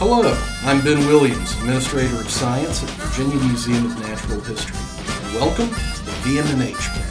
Hello, I'm Ben Williams, Administrator of Science at the Virginia Museum of Natural History, and welcome to the VMNH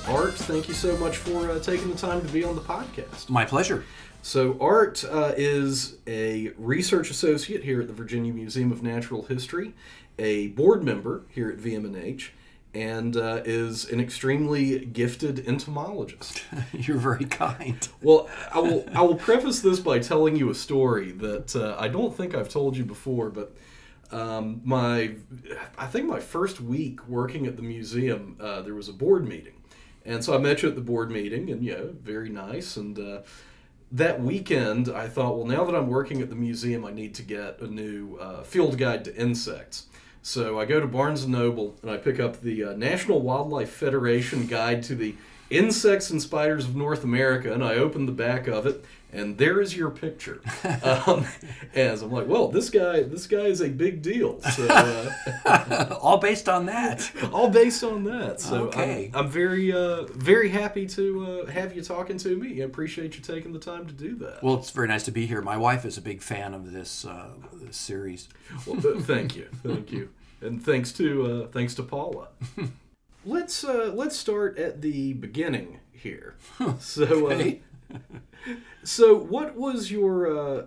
Art Art, thank you so much for uh, taking the time to be on the podcast. My pleasure. So, Art uh, is a research associate here at the Virginia Museum of Natural History, a board member here at VMNH, and uh, is an extremely gifted entomologist. You're very kind. Well, I will I will preface this by telling you a story that uh, I don't think I've told you before, but um, my I think my first week working at the museum, uh, there was a board meeting, and so I met you at the board meeting, and yeah, very nice. And uh, that weekend, I thought, well, now that I'm working at the museum, I need to get a new uh, field guide to insects. So I go to Barnes and Noble and I pick up the uh, National Wildlife Federation Guide to the Insects and Spiders of North America, and I open the back of it, and there is your picture. um, and I'm like, well, this guy, this guy is a big deal. So, uh, All based on that. all based on that. So Okay. I'm, I'm very, uh, very happy to uh, have you talking to me. I appreciate you taking the time to do that. Well, it's very nice to be here. My wife is a big fan of this, uh, this series. Well, th- thank you, thank you, and thanks to uh, thanks to Paula. let's uh, let's start at the beginning here. So, uh, so what was your uh,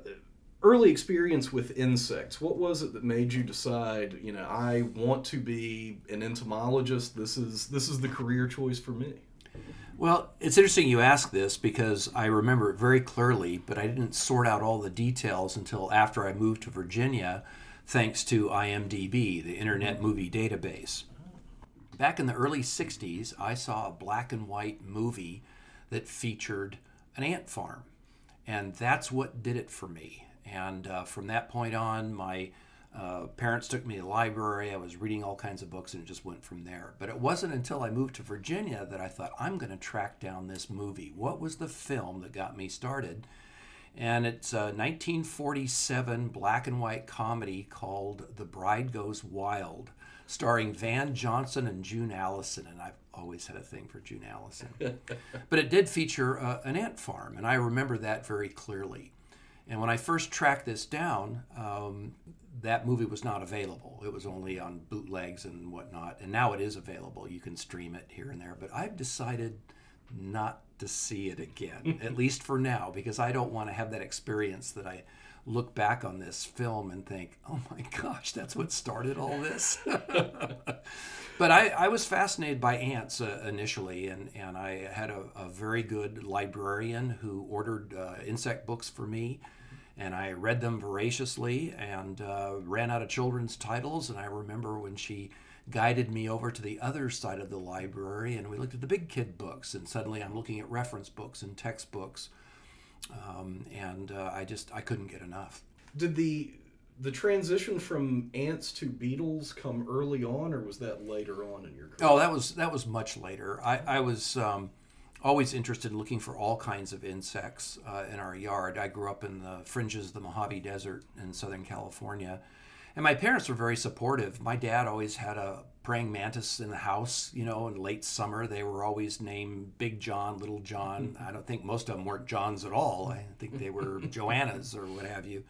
early experience with insects? What was it that made you decide? You know, I want to be an entomologist. This is this is the career choice for me. Well, it's interesting you ask this because I remember it very clearly, but I didn't sort out all the details until after I moved to Virginia, thanks to IMDb, the Internet Movie Database. Back in the early 60s, I saw a black and white movie that featured an ant farm. And that's what did it for me. And uh, from that point on, my uh, parents took me to the library. I was reading all kinds of books and it just went from there. But it wasn't until I moved to Virginia that I thought, I'm going to track down this movie. What was the film that got me started? And it's a 1947 black and white comedy called The Bride Goes Wild, starring Van Johnson and June Allyson. And I've always had a thing for June Allyson. but it did feature uh, an ant farm, and I remember that very clearly. And when I first tracked this down, um, that movie was not available. It was only on bootlegs and whatnot. And now it is available. You can stream it here and there. But I've decided not to see it again, at least for now, because I don't want to have that experience that I look back on this film and think, oh my gosh, that's what started all this. but I, I was fascinated by ants uh, initially, and, and I had a, a very good librarian who ordered uh, insect books for me. And I read them voraciously and uh, ran out of children's titles. And I remember when she guided me over to the other side of the library and we looked at the big kid books. And suddenly I'm looking at reference books and textbooks. Um, and uh, I just, I couldn't get enough. Did the the transition from ants to beetles come early on, or was that later on in your career? Oh, that was that was much later. I, I was um, always interested in looking for all kinds of insects uh, in our yard. I grew up in the fringes of the Mojave Desert in Southern California, and my parents were very supportive. My dad always had a praying mantis in the house. You know, in late summer they were always named Big John, Little John. I don't think most of them weren't Johns at all. I think they were Joannas or what have you.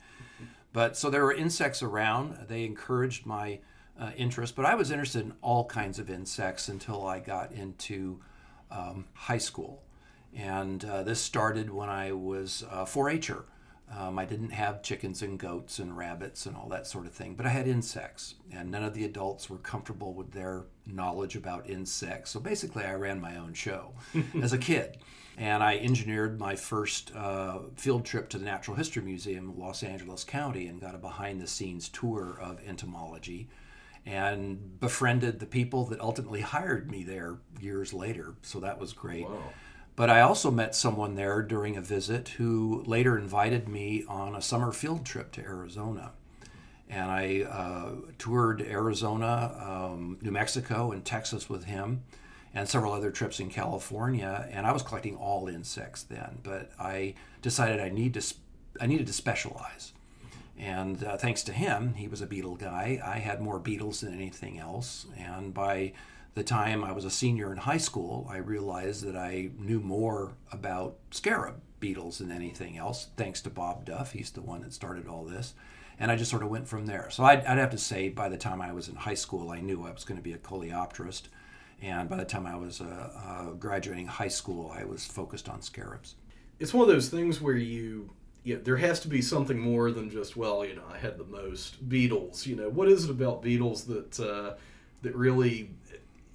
But so there were insects around. They encouraged my uh, interest, but I was interested in all kinds of insects until I got into um, high school. And uh, this started when I was a 4 H'er. Um, I didn't have chickens and goats and rabbits and all that sort of thing, but I had insects, and none of the adults were comfortable with their knowledge about insects. So basically, I ran my own show as a kid. And I engineered my first uh, field trip to the Natural History Museum in Los Angeles County and got a behind the scenes tour of entomology. and befriended the people that ultimately hired me there years later. So that was great. Wow. But I also met someone there during a visit who later invited me on a summer field trip to Arizona. And I uh, toured Arizona, um, New Mexico, and Texas with him, and several other trips in California. And I was collecting all insects then, but I decided I need to sp- I needed to specialize. And uh, thanks to him, he was a beetle guy. I had more beetles than anything else. And by the time I was a senior in high school, I realized that I knew more about scarab beetles than anything else, thanks to Bob Duff. He's the one that started all this. And I just sort of went from there. So I'd, I'd have to say, by the time I was in high school, I knew I was going to be a coleopterist. And by the time I was uh, uh, graduating high school, I was focused on scarabs. It's one of those things where you, yeah, there has to be something more than just, well, you know, I had the most beetles. You know, what is it about beetles that uh, that really,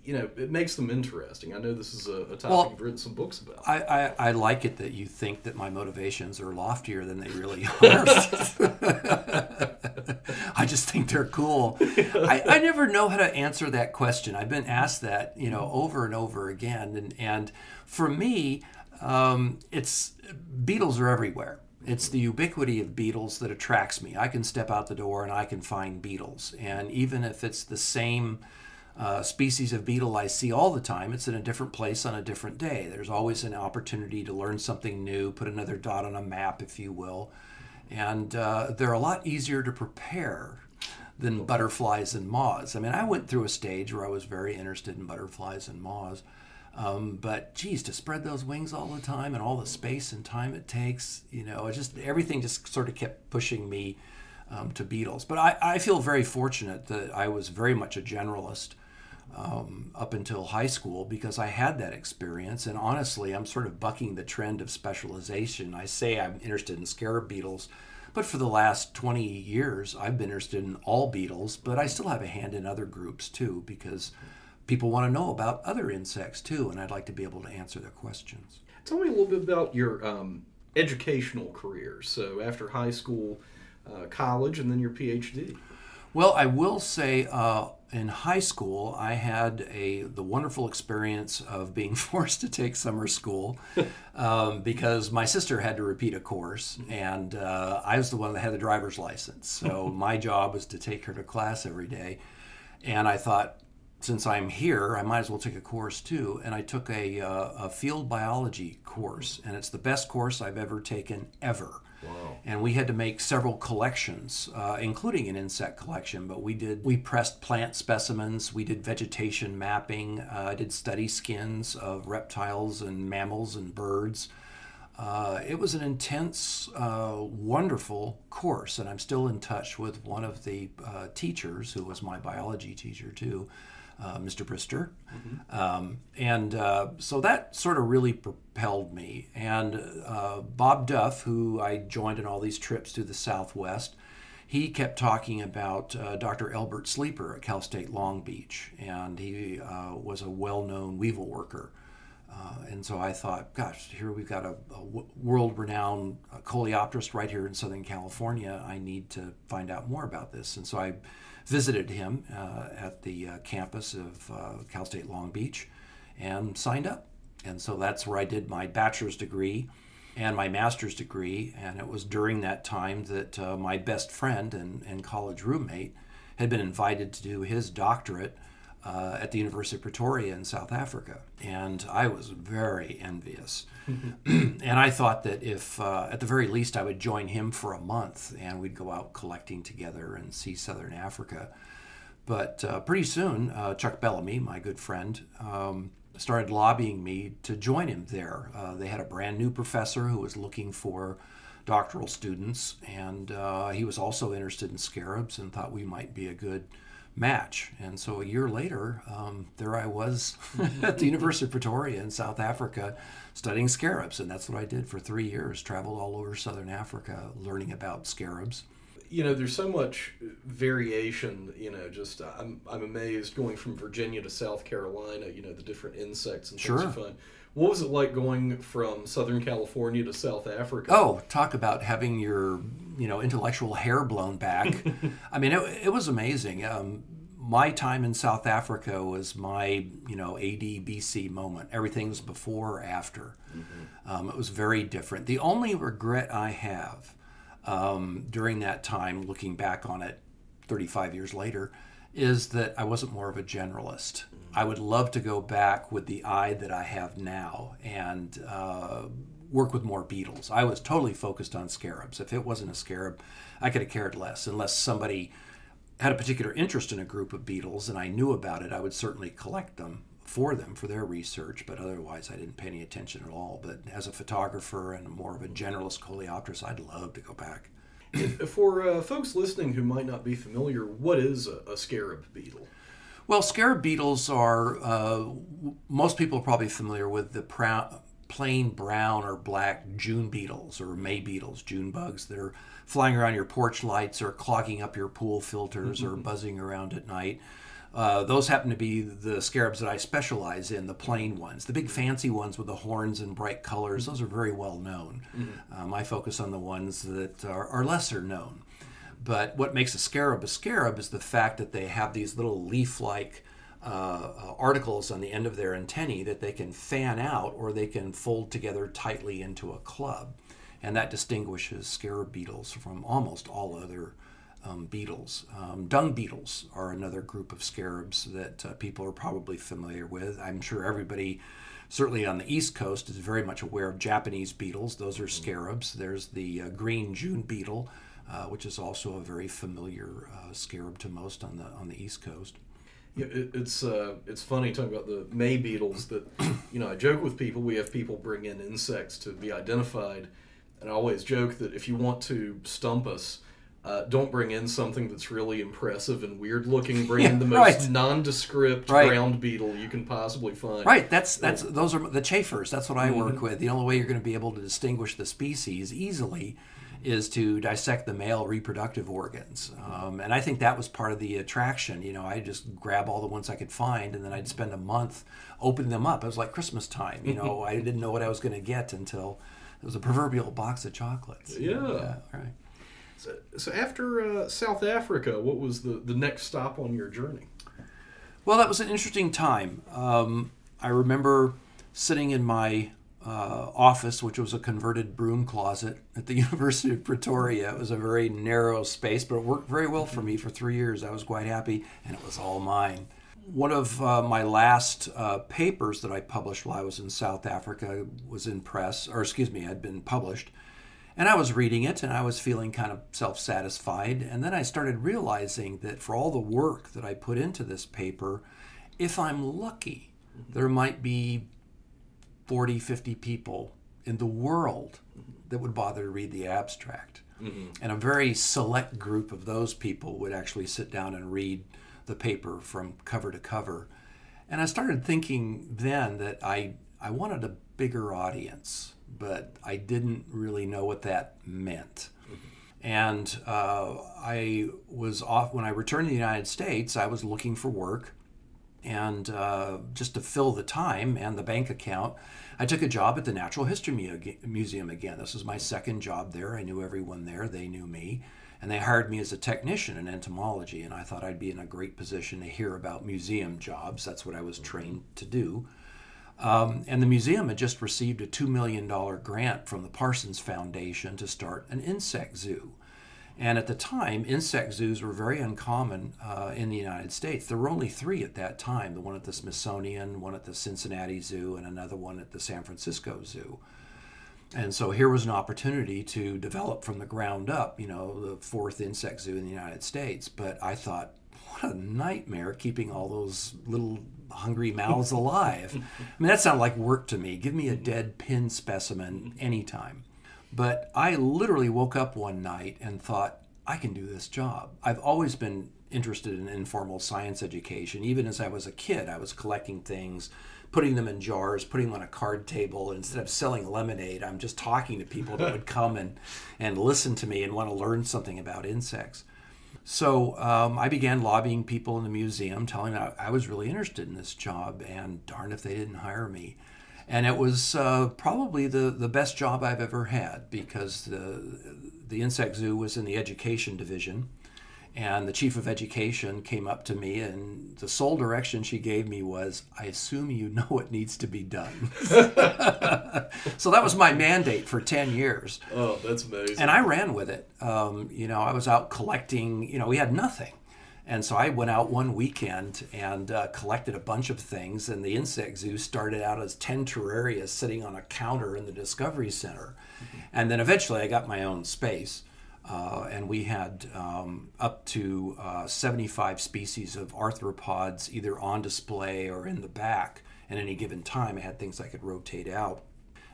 you know, it makes them interesting? I know this is a, a topic Well, you've written some books about. I, I, I like it that you think that my motivations are loftier than they really are. I just think they're cool. I, I never know how to answer that question. I've been asked that, you know, over and over again. And, and for me, um, it's beetles are everywhere. It's the ubiquity of beetles that attracts me. I can step out the door and I can find beetles. And even if it's the same uh, species of beetle I see all the time. It's in a different place on a different day. There's always an opportunity to learn something new, put another dot on a map, if you will. And uh, they're a lot easier to prepare than butterflies and moths. I mean, I went through a stage where I was very interested in butterflies and moths. Um, but geez, to spread those wings all the time and all the space and time it takes, you know, it just everything just sort of kept pushing me um, to beetles. But I, I feel very fortunate that I was very much a generalist um, up until high school because I had that experience. And honestly, I'm sort of bucking the trend of specialization. I say I'm interested in scarab beetles, but for the last 20 years, I've been interested in all beetles, but I still have a hand in other groups too because people want to know about other insects too, and I'd like to be able to answer their questions. Tell me a little bit about your um, educational career. So after high school, uh, college, and then your PhD. Well, I will say, uh, in high school, I had a the wonderful experience of being forced to take summer school um, because my sister had to repeat a course, and uh, I was the one that had the driver's license. So my job was to take her to class every day, and I thought. Since I'm here, I might as well take a course too. And I took a, uh, a field biology course, and it's the best course I've ever taken ever And we had to make several collections, uh, including an insect collection. But we did we pressed plant specimens, we did vegetation mapping, uh, did study skins of reptiles and mammals and birds. Uh, it was an intense, uh, wonderful course, and I'm still in touch with one of the uh, teachers who was my biology teacher too, uh, Mr. Brister. Um, and uh, so that sort of really propelled me. And uh, Bob Duff, who I joined in all these trips to the Southwest, he kept talking about uh, Dr. Elbert Sleeper at Cal State Long Beach, and he uh, was a well-known weevil worker. Uh, and so I thought, gosh, here we've got a world-renowned uh, coleopterist right here in Southern California. I need to find out more about this. And so I visited him uh, at the uh, campus of uh, Cal State Long Beach and signed up. And so that's where I did my bachelor's degree and my master's degree. And it was during that time that uh, my best friend and, and college roommate had been invited to do his doctorate uh, at the University of Pretoria in South Africa. And I was very envious. and I thought that if, uh, at the very least, I would join him for a month and we'd go out collecting together and see Southern Africa. But uh, pretty soon, uh, Chuck Bellamy, my good friend, um, started lobbying me to join him there. Uh, they had a brand new professor who was looking for doctoral students, and uh, he was also interested in scarabs and thought we might be a good match. And so a year later, um, there I was at the University of Pretoria in South Africa studying scarabs. And that's what I did for three years, traveled all over Southern Africa learning about scarabs. you know, there's so much variation. You know, just I'm I'm amazed going from Virginia to South Carolina. You know, the different insects and things Sure. you find. What was it like going from Southern California to South Africa? Oh, talk about having your, you know, intellectual hair blown back. I mean, it, it was amazing. Um, my time in South Africa was my, you know, ADBC moment. Everything was before or after. Um, it was very different. The only regret I have um, during that time, looking back on it 35 years later, is that I wasn't more of a generalist. I would love to go back with the eye that I have now and uh, work with more beetles. I was totally focused on scarabs. If it wasn't a scarab, I could have cared less unless somebody had a particular interest in a group of beetles and I knew about it, I would certainly collect them for them for their research, but otherwise I didn't pay any attention at all. But as a photographer and more of a generalist coleopterist, I'd love to go back. For uh, folks listening who might not be familiar, what is a, a scarab beetle? Well, scarab beetles are, uh, most people are probably familiar with the plain brown or black June beetles or May beetles, June bugs that are flying around your porch lights or clogging up your pool filters or buzzing around at night. Uh, those happen to be the scarabs that I specialize in, the plain ones. The big fancy ones with the horns and bright colors, those are very well known. Um, I focus on the ones that are, are lesser known. But what makes a scarab a scarab is the fact that they have these little leaf like uh, uh, articles on the end of their antennae that they can fan out or they can fold together tightly into a club. And that distinguishes scarab beetles from almost all other um, beetles. Um, dung beetles are another group of scarabs that uh, people are probably familiar with. I'm sure everybody, certainly on the East Coast, is very much aware of Japanese beetles. Those are scarabs. There's the uh, green June beetle, uh, which is also a very familiar uh, scarab to most on the on the East Coast. Yeah, it, it's uh, it's funny talking about the May beetles. That you know, I joke with people. We have people bring in insects to be identified, and I always joke that if you want to stump us, uh, don't bring in something that's really impressive and weird looking. Bring in the most right. nondescript Right. ground beetle you can possibly find. Right. That's that's those are the chafers. That's what I work with. The only way you're going to be able to distinguish the species easily is to dissect the male reproductive organs, um, and I think that was part of the attraction. You know, I just grab all the ones I could find, and then I'd spend a month opening them up. It was like Christmas time. You know, I didn't know what I was going to get until it was a proverbial box of chocolates. Yeah. right. So, so after uh, South Africa, what was the the next stop on your journey? Well, that was an interesting time. Um, I remember sitting in my uh, office, which was a converted broom closet at the University of Pretoria. It was a very narrow space, but it worked very well for me for three years. I was quite happy, and it was all mine. One of uh, my last uh, papers that I published while I was in South Africa was in press, or excuse me, had been published. And I was reading it and I was feeling kind of self satisfied. And then I started realizing that for all the work that I put into this paper, if I'm lucky, there might be 40, 50 people in the world that would bother to read the abstract. And a very select group of those people would actually sit down and read the paper from cover to cover. And I started thinking then that I, I wanted a bigger audience, but I didn't really know what that meant. And uh, I was off when I returned to the United States, I was looking for work. And uh, just to fill the time and the bank account, I took a job at the Natural History Mu- Museum again. This was my second job there. I knew everyone there, they knew me. And they hired me as a technician in entomology. And I thought I'd be in a great position to hear about museum jobs. That's what I was trained to do. Um, and the museum had just received a $2 million grant from the Parsons Foundation to start an insect zoo. And at the time, insect zoos were very uncommon uh, in the United States. There were only three at that time the one at the Smithsonian, one at the Cincinnati Zoo, and another one at the San Francisco Zoo. And so here was an opportunity to develop from the ground up, you know, the fourth insect zoo in the United States. But I thought, what a nightmare keeping all those little hungry mouths alive. I mean, that sounded like work to me. Give me a dead pin specimen anytime. But I literally woke up one night and thought, I can do this job. I've always been interested in informal science education. Even as I was a kid, I was collecting things, putting them in jars, putting them on a card table. Instead of selling lemonade, I'm just talking to people that would come and, and listen to me and want to learn something about insects. So um, I began lobbying people in the museum, telling them I, I was really interested in this job, and darn if they didn't hire me. And it was uh, probably the, the best job I've ever had because the, the insect zoo was in the education division. And the chief of education came up to me, and the sole direction she gave me was, I assume you know what needs to be done. so that was my mandate for 10 years. Oh, that's amazing. And I ran with it. Um, you know, I was out collecting, you know, we had nothing. And so I went out one weekend and uh, collected a bunch of things. And the insect zoo started out as 10 terraria sitting on a counter in the Discovery Center. And then eventually I got my own space. Uh, and we had um, up to uh, 75 species of arthropods either on display or in the back. At any given time, I had things I could rotate out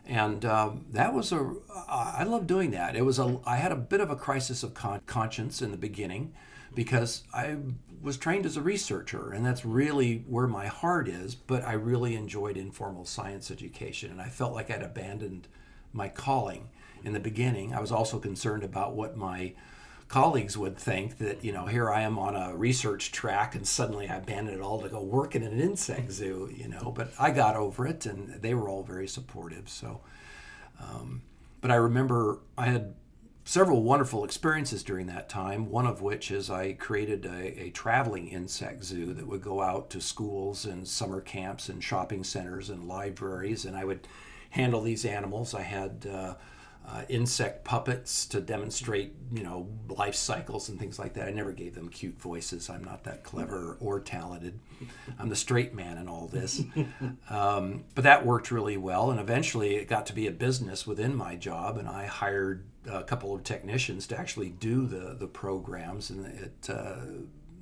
and um, that was a i love doing that it was a i had a bit of a crisis of con- conscience in the beginning because i was trained as a researcher and that's really where my heart is but i really enjoyed informal science education and i felt like i'd abandoned my calling in the beginning. I was also concerned about what my colleagues would think that you know here I am on a research track and suddenly I abandoned it all to go work in an insect zoo you know but I got over it and they were all very supportive so um, but I remember I had several wonderful experiences during that time one of which is I created a, a traveling insect zoo that would go out to schools and summer camps and shopping centers and libraries and I would handle these animals I had uh, uh, insect puppets to demonstrate, you know, life cycles and things like that. I never gave them cute voices. I'm not that clever or talented. I'm the straight man in all this. Um, but that worked really well, and eventually it got to be a business within my job, and I hired a couple of technicians to actually do the the programs, and it uh,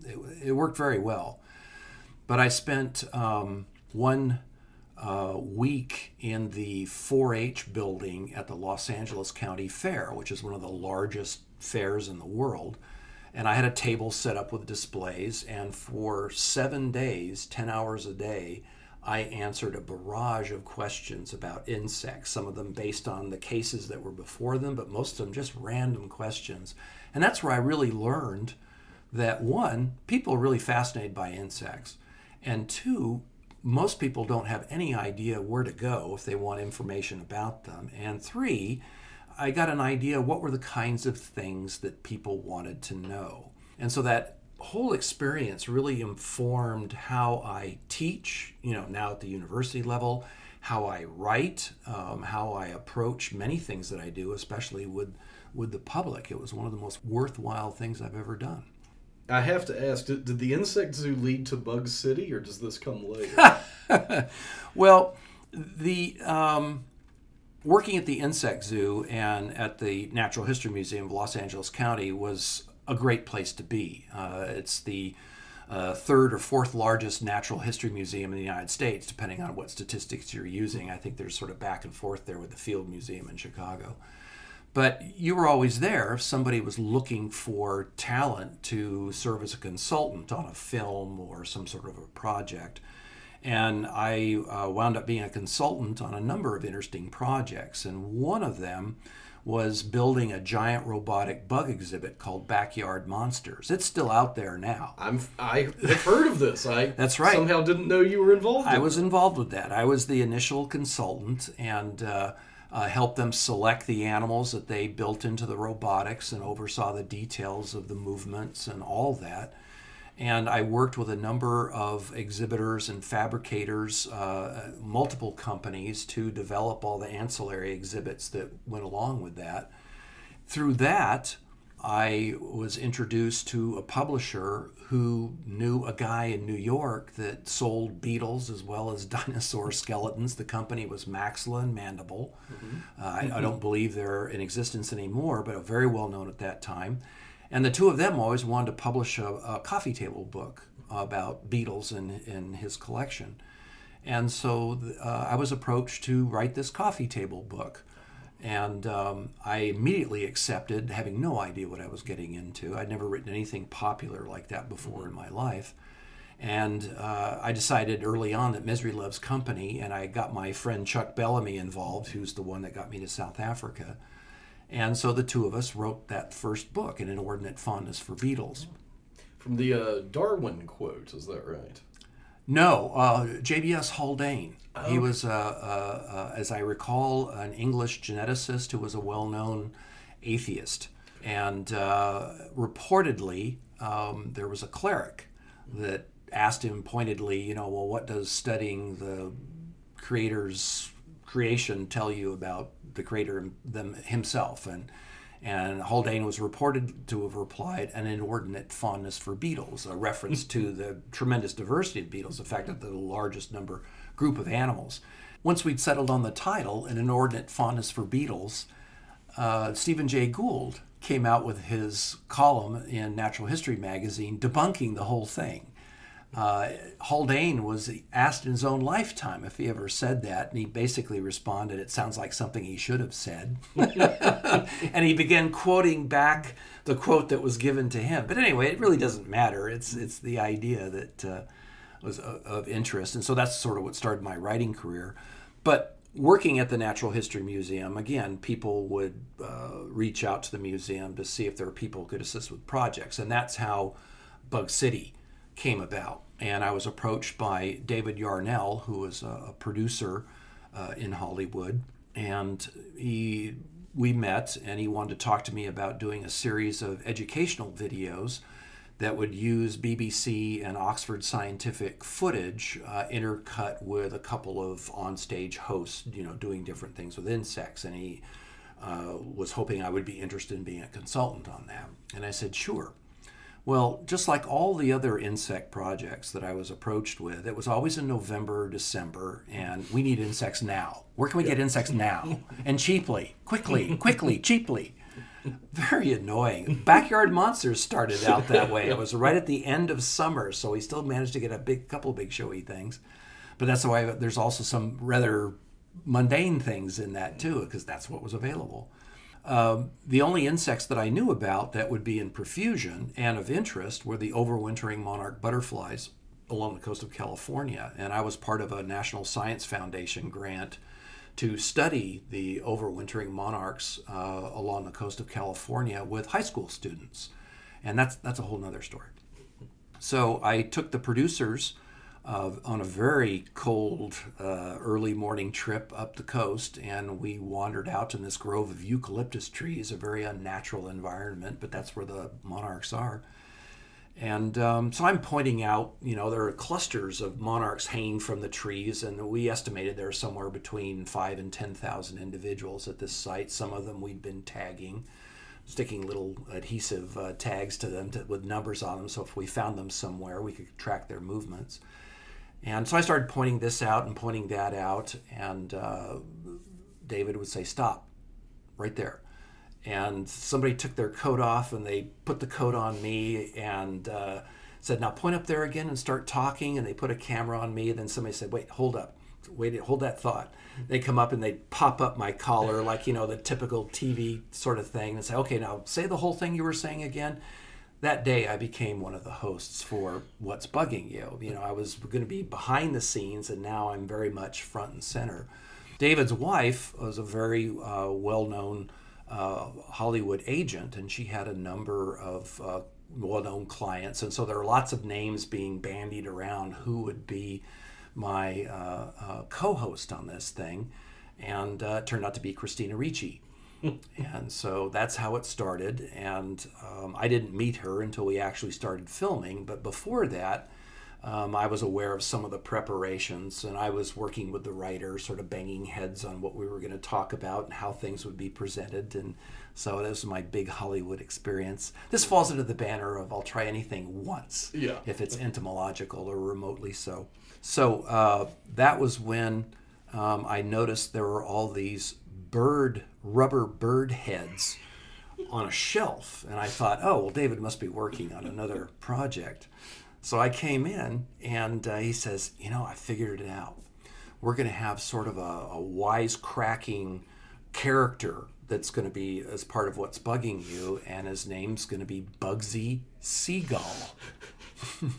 it, it worked very well. But I spent um, one uh, week in the 4 H building at the Los Angeles County Fair, which is one of the largest fairs in the world. And I had a table set up with displays, and for seven days, 10 hours a day, I answered a barrage of questions about insects, some of them based on the cases that were before them, but most of them just random questions. And that's where I really learned that one, people are really fascinated by insects, and two, most people don't have any idea where to go if they want information about them. And three, I got an idea what were the kinds of things that people wanted to know. And so that whole experience really informed how I teach, you know, now at the university level, how I write, um, how I approach many things that I do, especially with with the public. It was one of the most worthwhile things I've ever done. I have to ask: Did, did the insect zoo lead to Bug City, or does this come later? well, the um, working at the insect zoo and at the Natural History Museum of Los Angeles County was a great place to be. Uh, it's the uh, third or fourth largest natural history museum in the United States, depending on what statistics you're using. I think there's sort of back and forth there with the Field Museum in Chicago. But you were always there if somebody was looking for talent to serve as a consultant on a film or some sort of a project. And I uh, wound up being a consultant on a number of interesting projects. And one of them was building a giant robotic bug exhibit called Backyard Monsters. It's still out there now. I'm I have heard of this. I That's right. Somehow didn't know you were involved. I in was it. involved with that. I was the initial consultant and uh, uh, helped them select the animals that they built into the robotics and oversaw the details of the movements and all that. And I worked with a number of exhibitors and fabricators, uh, multiple companies, to develop all the ancillary exhibits that went along with that. Through that, I was introduced to a publisher who knew a guy in New York that sold beetles as well as dinosaur skeletons. The company was Maxilla and Mandible. Uh, I, I don't believe they're in existence anymore, but very well known at that time. And the two of them always wanted to publish a, a coffee table book about beetles in, in his collection. And so uh, I was approached to write this coffee table book. And um, I immediately accepted, having no idea what I was getting into. I'd never written anything popular like that before in my life. And uh, I decided early on that Misery Loves Company, and I got my friend Chuck Bellamy involved, who's the one that got me to South Africa. And so the two of us wrote that first book, An Inordinate Fondness for Beetles. From the uh, Darwin quote, is that right? No, uh, JBS Haldane. He was, uh, uh, uh, as I recall, an English geneticist who was a well known atheist. And uh, reportedly, um, there was a cleric that asked him pointedly, you know, well, what does studying the creator's creation tell you about the creator them himself? And and Haldane was reported to have replied an inordinate fondness for beetles, a reference to the tremendous diversity of beetles, the fact that they're the largest number group of animals. Once we'd settled on the title, an inordinate fondness for beetles, uh, Stephen Jay Gould came out with his column in Natural History magazine debunking the whole thing. Uh, Haldane was asked in his own lifetime if he ever said that, and he basically responded, It sounds like something he should have said. and he began quoting back the quote that was given to him. But anyway, it really doesn't matter. It's, it's the idea that uh, was of, of interest. And so that's sort of what started my writing career. But working at the Natural History Museum, again, people would uh, reach out to the museum to see if there were people who could assist with projects. And that's how Bug City came about. And I was approached by David Yarnell, who was a, producer uh, in Hollywood, and he we met and he wanted to talk to me about doing a series of educational videos that would use BBC and Oxford scientific footage uh, intercut with a couple of onstage hosts, you know, doing different things with insects. And he uh, was hoping I would be interested in being a consultant on that. And I said, sure. Well, just like all the other insect projects that I was approached with, it was always in November, December, and we need insects now. Where can we get insects now? And cheaply, quickly, quickly, cheaply. Very annoying. Backyard Monsters started out that way. It was right at the end of summer, so we still managed to get a big couple of big showy things. But that's why there's also some rather mundane things in that too, because that's what was available. Um, the only insects that I knew about that would be in profusion and of interest were the overwintering monarch butterflies along the coast of California. And I was part of a National Science Foundation grant to study the overwintering monarchs uh, along the coast of California with high school students. And that's, that's a whole nother story. So I took the producers uh, on a very cold uh, early morning trip up the coast, and we wandered out in this grove of eucalyptus trees, a very unnatural environment, but that's where the monarchs are. And um, so I'm pointing out, you know, there are clusters of monarchs hanging from the trees, and we estimated there are somewhere between five and 10,000 individuals at this site. Some of them we'd been tagging, sticking little adhesive uh, tags to them to, with numbers on them, so if we found them somewhere, we could track their movements. And so I started pointing this out and pointing that out, and uh, David would say, Stop, right there. And somebody took their coat off and they put the coat on me and uh, said, Now point up there again and start talking. And they put a camera on me. And then somebody said, Wait, hold up. Wait, hold that thought. They come up and they pop up my collar, like, you know, the typical TV sort of thing, and say, Okay, now say the whole thing you were saying again that day I became one of the hosts for What's Bugging You. You know, I was going to be behind the scenes, and now I'm very much front and center. David's wife was a very uh, well known uh, Hollywood agent, and she had a number of uh, well known clients. And so there are lots of names being bandied around who would be my uh, uh, co host on this thing. And uh, it turned out to be Christina Ricci and so that's how it started. And um, I didn't meet her until we actually started filming. But before that, um, I was aware of some of the preparations, and I was working with the writer, sort of banging heads on what we were going to talk about and how things would be presented. And so this was my big Hollywood experience. This falls under the banner of I'll try anything once, Yeah. if it's entomological or remotely so. So uh, that was when um, I noticed there were all these bird rubber bird heads on a shelf and i thought oh well david must be working on another project so i came in and uh, he says you know i figured it out we're going to have sort of a, a wisecracking character that's going to be as part of what's bugging you and his name's going to be bugsy seagull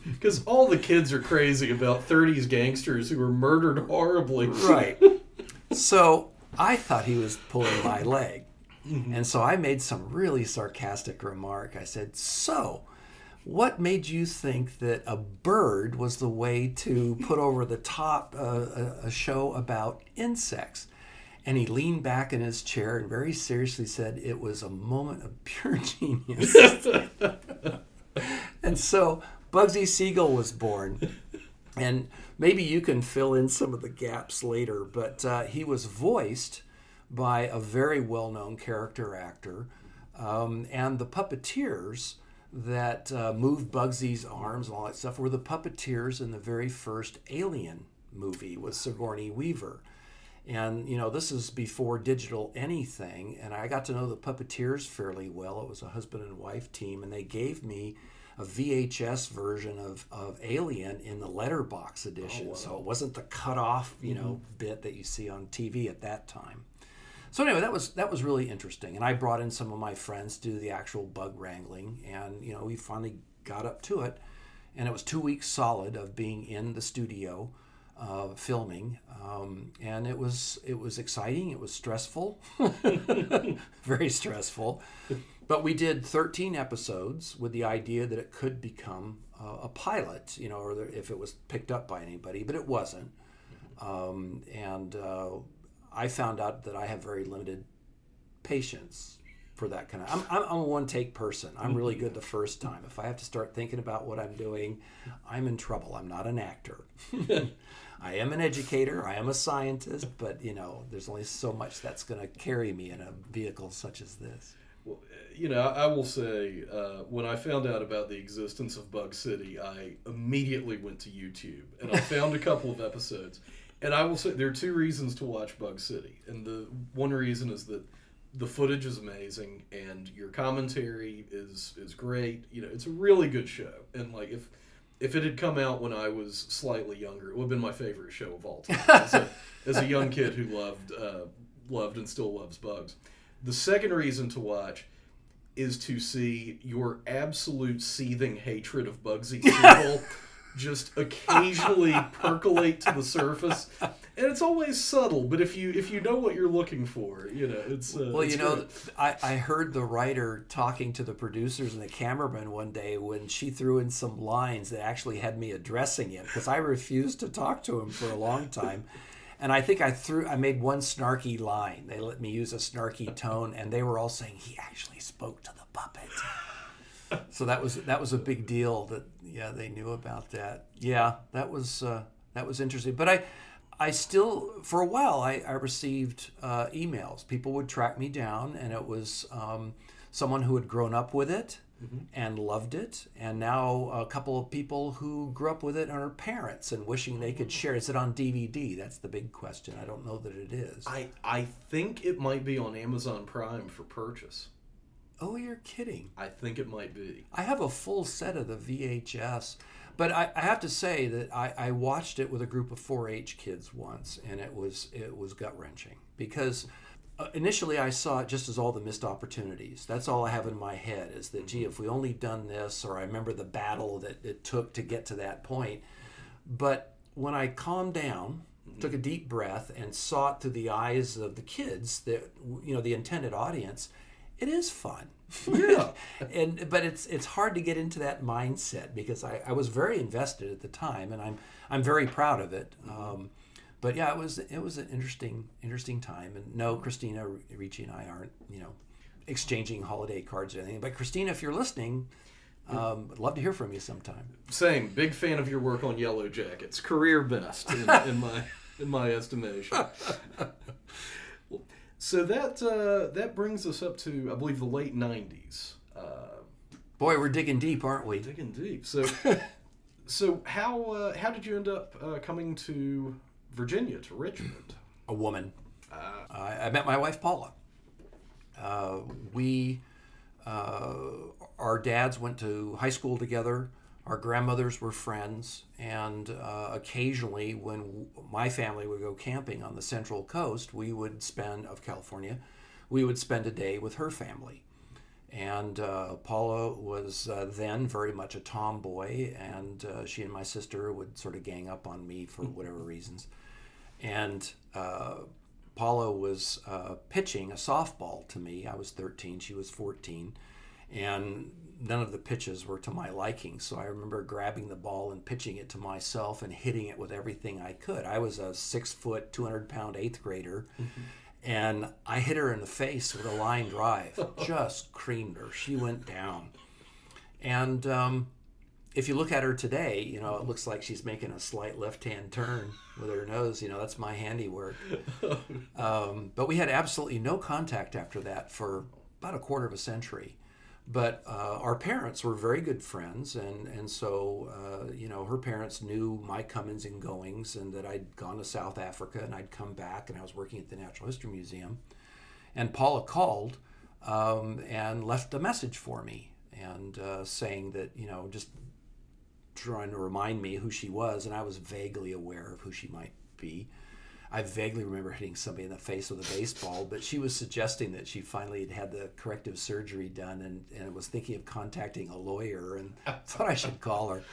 Because all the kids are crazy about 30s gangsters who were murdered horribly. Right. so I thought he was pulling my leg. And so I made some really sarcastic remark. I said, So, what made you think that a bird was the way to put over the top uh, a, a show about insects? And he leaned back in his chair and very seriously said, It was a moment of pure genius. and so Bugsy Siegel was born. And maybe you can fill in some of the gaps later, but uh, he was voiced by a very well known character actor. Um, and the puppeteers that uh, moved Bugsy's arms and all that stuff were the puppeteers in the very first Alien movie with Sigourney Weaver. And, you know, this is before digital anything. And I got to know the puppeteers fairly well. It was a husband and wife team. And they gave me a VHS version of, of Alien in the letterbox edition. So it wasn't the cut off, you know, bit that you see on TV at that time. So anyway, that was that was really interesting, and I brought in some of my friends to do the actual bug wrangling, and you know we finally got up to it, and it was two weeks solid of being in the studio, uh, filming, um, and it was it was exciting. It was stressful, very stressful, but we did 13 episodes with the idea that it could become a pilot, you know, or if it was picked up by anybody, but it wasn't, um, and. Uh, I found out that I have very limited patience for that kind of. I'm, I'm, I'm a one take person. I'm really good the first time. If I have to start thinking about what I'm doing, I'm in trouble. I'm not an actor. I am an educator. I am a scientist, but you know, there's only so much that's going to carry me in a vehicle such as this. Well, you know, I will say, uh, when I found out about the existence of Bug City, I immediately went to YouTube and I found a couple of episodes. And I will say there are two reasons to watch Bug City, and the one reason is that the footage is amazing and your commentary is is great. You know, it's a really good show. And like if if it had come out when I was slightly younger, it would have been my favorite show of all time. As a, as a young kid who loved uh, loved and still loves bugs. The second reason to watch is to see your absolute seething hatred of Bugsy Siegel just occasionally percolate to the surface. And it's always subtle, but if you if you know what you're looking for, you know it's. Uh, Well, it's you know, great. I, I heard the writer talking to the producers and the cameraman one day when she threw in some lines that actually had me addressing him because I refused to talk to him for a long time. And I think I threw, I made one snarky line. They let me use a snarky tone, and they were all saying he actually spoke to the puppet. So that was that was a big deal. That yeah, they knew about that. Yeah, that was uh, that was interesting. But I, I still for a while I, I received uh, emails. People would track me down, and it was um, someone who had grown up with it Mm-hmm. and loved it, and now a couple of people who grew up with it are parents and wishing they could share. Is it on DVD? That's the big question. I don't know that it is. I I think it might be on Amazon Prime for purchase. oh, you're kidding. I think it might be. I have a full set of the VHS, but I, I have to say that I, I watched it with a group of 4-H kids once, and it was it was gut wrenching because Uh, initially I saw it just as all the missed opportunities. That's all I have in my head is that gee, mm-hmm. if we only done this, or I remember the battle that it took to get to that point. But when I calmed down, mm-hmm. took a deep breath, and saw it through the eyes of the kids, that you know the intended audience, it is fun. Yeah. and but it's it's hard to get into that mindset because I, I was very invested at the time, and I'm I'm very proud of it. Mm-hmm. Um, but yeah, it was it was an interesting interesting time. And no, Christina Ricci and I aren't you know exchanging holiday cards or anything. But Christina, if you're listening, um, I'd love to hear from you sometime. Same. Big fan of your work on Yellowjackets. Career best in, in my in my estimation. so that uh, that brings us up to I believe the late '90s. Uh, Boy, we're digging deep, aren't we? digging deep. So so how uh, how did you end up uh, coming to Virginia to Richmond? a woman. I, I met my wife Paula. Uh, we, uh, our dads went to high school together. Our grandmothers were friends, and uh, occasionally, when w- my family would go camping on the Central Coast, we would spend of California, we would spend a day with her family. And uh, Paula was uh, then very much a tomboy, and uh, she and my sister would sort of gang up on me for whatever reasons. And uh, Paula was uh, pitching a softball to me. I was 13, she was 14, and none of the pitches were to my liking. So I remember grabbing the ball and pitching it to myself and hitting it with everything I could. I was a six foot, 200 pound eighth grader. And I hit her in the face with a line drive, just creamed her. She went down. And um, if you look at her today, you know, it looks like she's making a slight left-hand turn with her nose. You know, that's my handiwork. Um, but we had absolutely no contact after that for about a quarter of a century. But uh, our parents were very good friends, and and so uh, you know, her parents knew my comings and goings, and that I'd gone to South Africa and I'd come back, and I was working at the Natural History Museum. And Paula called um, and left a message for me, and uh, saying that you know just trying to remind me who she was, and I was vaguely aware of who she might be. I vaguely remember hitting somebody in the face with a baseball, but she was suggesting that she finally had had the corrective surgery done and, and was thinking of contacting a lawyer and thought I should call her.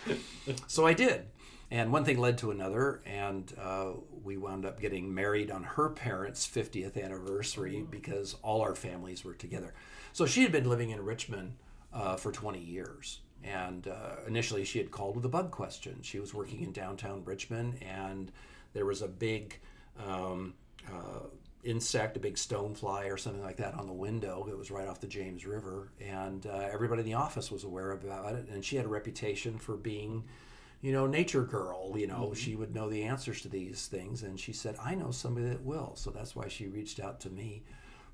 So I did. And one thing led to another, and uh, we wound up getting married on her parents' 50th anniversary because all our families were together. So she had been living in Richmond uh, for 20 years. And uh, initially, she had called with a bug question. She was working in downtown Richmond, and there was a big um, uh, insect, a big stonefly or something like that on the window. It was right off the James River, and uh, everybody in the office was aware about it. And she had a reputation for being, you know, nature girl. You know, she would know the answers to these things, and she said, "I know somebody that will." So that's why she reached out to me.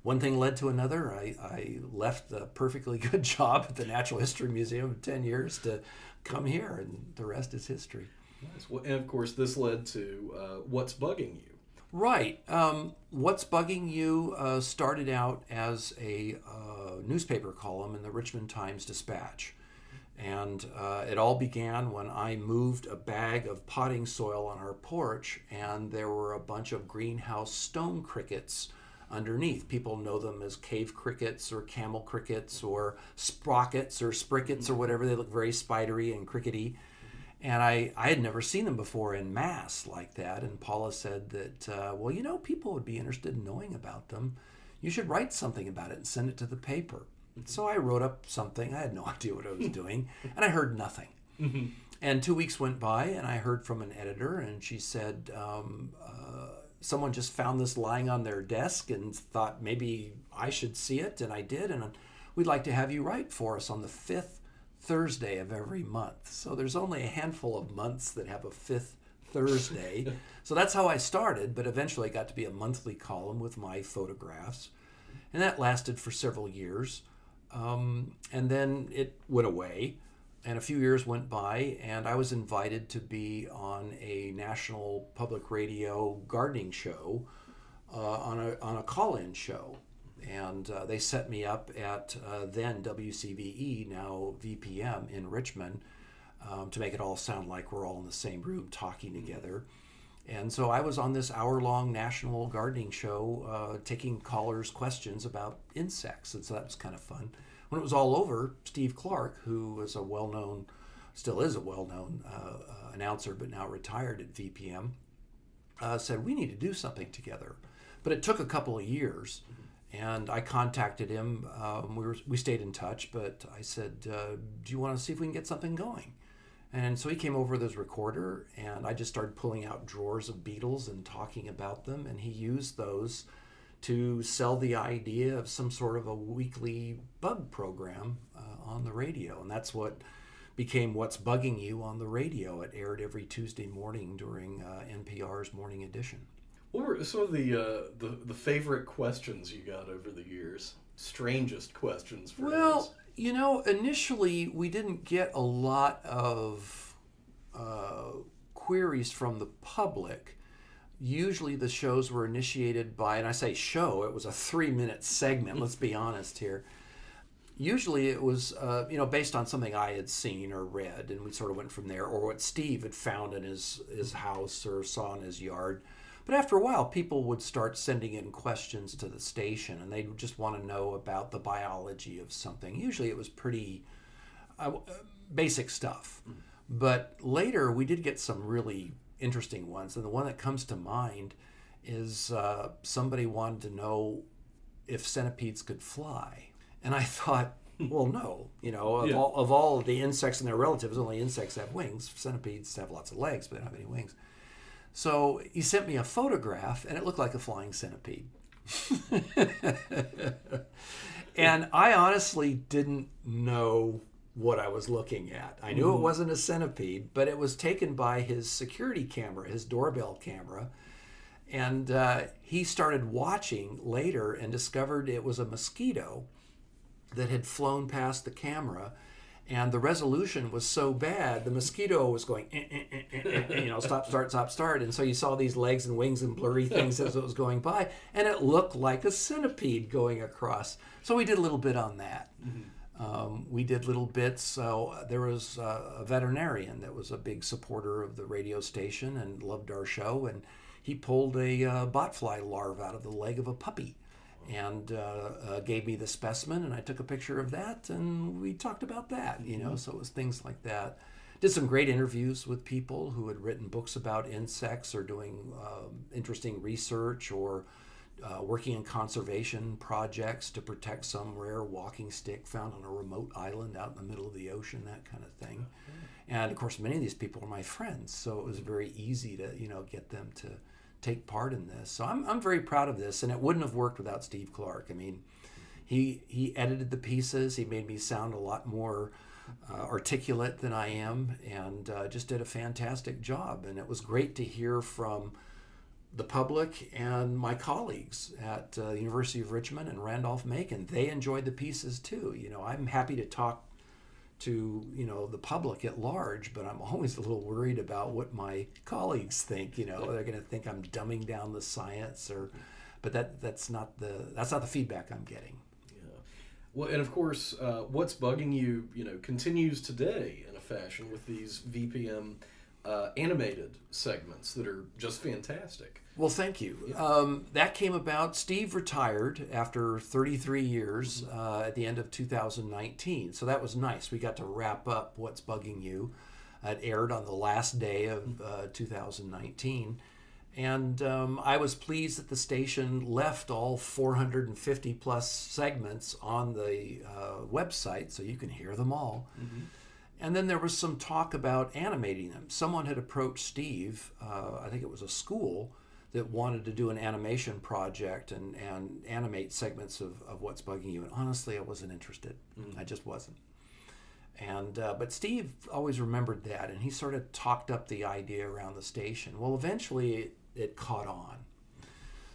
One thing led to another. I, I left the perfectly good job at the Natural History Museum of 10 years to come here, and the rest is history. Nice. Well, and of course, this led to uh, what's bugging you. Right. Um, What's Bugging You uh, started out as a uh, newspaper column in the Richmond Times Dispatch. And uh, it all began when I moved a bag of potting soil on our porch, and there were a bunch of greenhouse stone crickets underneath. People know them as cave crickets or camel crickets or sprockets or sprickets or whatever. They look very spidery and crickety and I, I had never seen them before in mass like that. And Paula said that, uh, well, you know, people would be interested in knowing about them. You should write something about it and send it to the paper. So I wrote up something. I had no idea what I was doing, and I heard nothing. And two weeks went by, and I heard from an editor, and she said, um, uh, someone just found this lying on their desk and thought maybe I should see it, and I did. And we'd like to have you write for us on the fifth Thursday of every month. So there's only a handful of months that have a fifth Thursday. so that's how I started, but eventually it got to be a monthly column with my photographs. And that lasted for several years. Um, and then it went away. And a few years went by, and I was invited to be on a national public radio gardening show uh, on a, on a call in show and uh, they set me up at uh, then WCVE, now VPM in Richmond, um, to make it all sound like we're all in the same room talking together. And so I was on this hour long national gardening show uh, taking callers' questions about insects. And so that was kind of fun. When it was all over, Steve Clark, who was a well known, still is a well known uh, uh, announcer, but now retired at VPM, uh, said, We need to do something together. But it took a couple of years and I contacted him. Um, we were we stayed in touch, but I said, uh, "Do you want to see if we can get something going?" And so he came over with his recorder, and I just started pulling out drawers of beetles and talking about them, and he used those to sell the idea of some sort of a weekly bug program uh, on the radio, and that's what became "What's Bugging You" on the radio. It aired every Tuesday morning during uh, NPR's Morning Edition. What were some of the, uh, the the favorite questions you got over the years? Strangest questions for Well, you know, initially we didn't get a lot of uh, queries from the public. Usually the shows were initiated by, and I say show, it was a three minute segment, let's be honest here. Usually it was, uh, you know, based on something I had seen or read, and we sort of went from there, or what Steve had found in his, his house or saw in his yard. But after a while, people would start sending in questions to the station, and they would just want to know about the biology of something. Usually, it was pretty uh, basic stuff. But later, we did get some really interesting ones, and the one that comes to mind is uh, somebody wanted to know if centipedes could fly, and I thought. Well, no. You know, of, Yeah. all, of all the insects and their relatives, only insects have wings. Centipedes have lots of legs, but they don't have any wings. So he sent me a photograph, and it looked like a flying centipede. and I honestly didn't know what I was looking at. I knew it wasn't a centipede, but it was taken by his security camera, his doorbell camera. And uh, he started watching later and discovered it was a mosquito that had flown past the camera. And the resolution was so bad, the mosquito was going, eh, eh, eh, eh, eh, eh, you know, stop, start, stop, start. And so you saw these legs and wings and blurry things as it was going by. And it looked like a centipede going across. So we did a little bit on that. Um, we did little bits. So there was uh, a veterinarian that was a big supporter of the radio station and loved our show. And he pulled a uh, botfly larva out of the leg of a puppy and uh, uh, gave me the specimen and i took a picture of that and we talked about that you know so it was things like that. Did some great interviews with people who had written books about insects or doing um, interesting research or uh, working in conservation projects to protect some rare walking stick found on a remote island out in the middle of the ocean that kind of thing and of course many of these people are my friends so it was very easy to you know get them to take part in this. So I'm, I'm very proud of this, and it wouldn't have worked without Steve Clark. I mean, he he edited the pieces. He made me sound a lot more uh, articulate than I am, and uh, just did a fantastic job. And it was great to hear from the public and my colleagues at uh, the University of Richmond and Randolph Macon. They enjoyed the pieces too. You know, I'm happy to talk to you know the public at large but i'm always a little worried about what my colleagues think you know they're going to think i'm dumbing down the science or but that that's not the that's not the feedback i'm getting Yeah. Well, and of course, uh, what's bugging you, you know, continues today in a fashion with these VPM uh, animated segments that are just fantastic. Well thank you. Um, that came about steve retired after 33 years uh, at the end of 2019 so that was nice. We got to wrap up what's bugging you. It aired on the last day of uh, 2019 and um, I was pleased that the station left all 450 plus segments on the uh, website so you can hear them all. And then there was some talk about animating them. Someone had approached Steve, uh, I think it was a school, that wanted to do an animation project and, and animate segments of, of What's Bugging You. And honestly, I wasn't interested. I just wasn't. And uh, but Steve always remembered that, and he sort of talked up the idea around the station. Well, eventually it, it caught on.